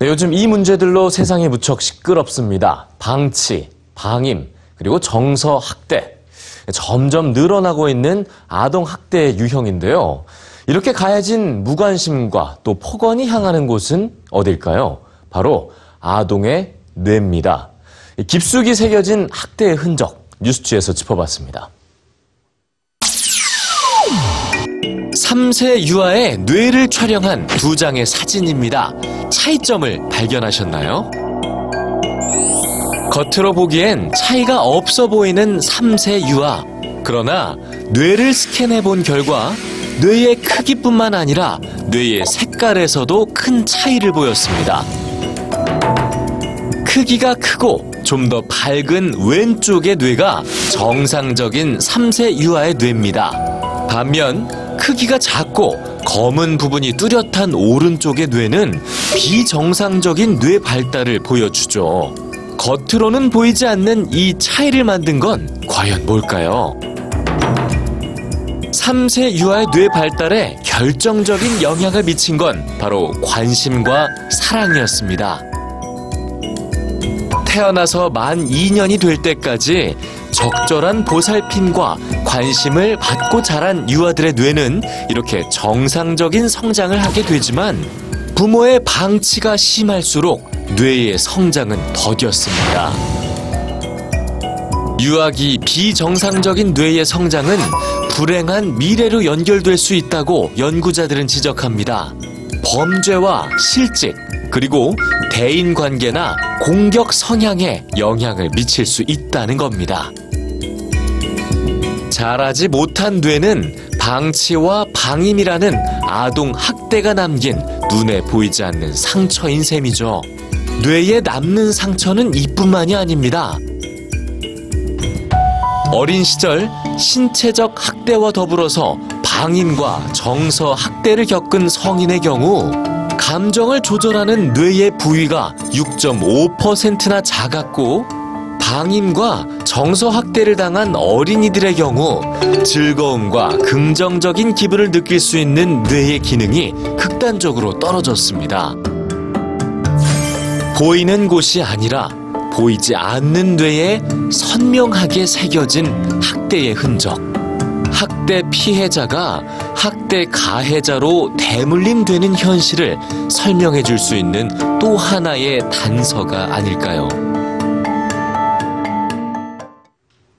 요즘 이 문제들로 세상이 무척 시끄럽습니다. 방치, 방임, 그리고 정서 학대. 점점 늘어나고 있는 아동 학대 유형인데요. 이렇게 가해진 무관심과 또 폭언이 향하는 곳은 어딜까요? 바로 아동의 뇌입니다. 깊숙이 새겨진 학대의 흔적, 뉴스취에서 짚어봤습니다. 3세 유아의 뇌를 촬영한 두 장의 사진입니다. 차이점을 발견하셨나요? 겉으로 보기엔 차이가 없어 보이는 3세 유아. 그러나 뇌를 스캔해 본 결과 뇌의 크기뿐만 아니라 뇌의 색깔에서도 큰 차이를 보였습니다. 크기가 크고 좀 더 밝은 왼쪽의 뇌가 정상적인 3세 유아의 뇌입니다. 반면 크기가 작고 검은 부분이 뚜렷한 오른쪽의 뇌는 비정상적인 뇌 발달을 보여주죠. 겉으로는 보이지 않는 이 차이를 만든 건 과연 뭘까요? 3세 유아의 뇌 발달에 결정적인 영향을 미친 건 바로 관심과 사랑이었습니다. 태어나서 만 2년이 될 때까지 적절한 보살핌과 관심을 받고 자란 유아들의 뇌는 이렇게 정상적인 성장을 하게 되지만 부모의 방치가 심할수록 뇌의 성장은 더뎠습니다. 유아기 비정상적인 뇌의 성장은 불행한 미래로 연결될 수 있다고 연구자들은 지적합니다. 범죄와 실직, 그리고 대인 관계나 공격 성향에 영향을 미칠 수 있다는 겁니다. 자라지 못한 뇌는 방치와 방임이라는 아동 학대가 남긴 눈에 보이지 않는 상처인 셈이죠. 뇌에 남는 상처는 이뿐만이 아닙니다. 어린 시절 신체적 학대와 더불어서 방임과 정서 학대를 겪은 성인의 경우 감정을 조절하는 뇌의 부위가 6.5%나 작았고 방임과 정서 학대를 당한 어린이들의 경우 즐거움과 긍정적인 기분을 느낄 수 있는 뇌의 기능이 극단적으로 떨어졌습니다. 보이는 곳이 아니라 보이지 않는 뇌에 선명하게 새겨진 학대의 흔적. 학대 피해자가 학대 가해자로 대물림되는 현실을 설명해 줄 수 있는 또 하나의 단서가 아닐까요?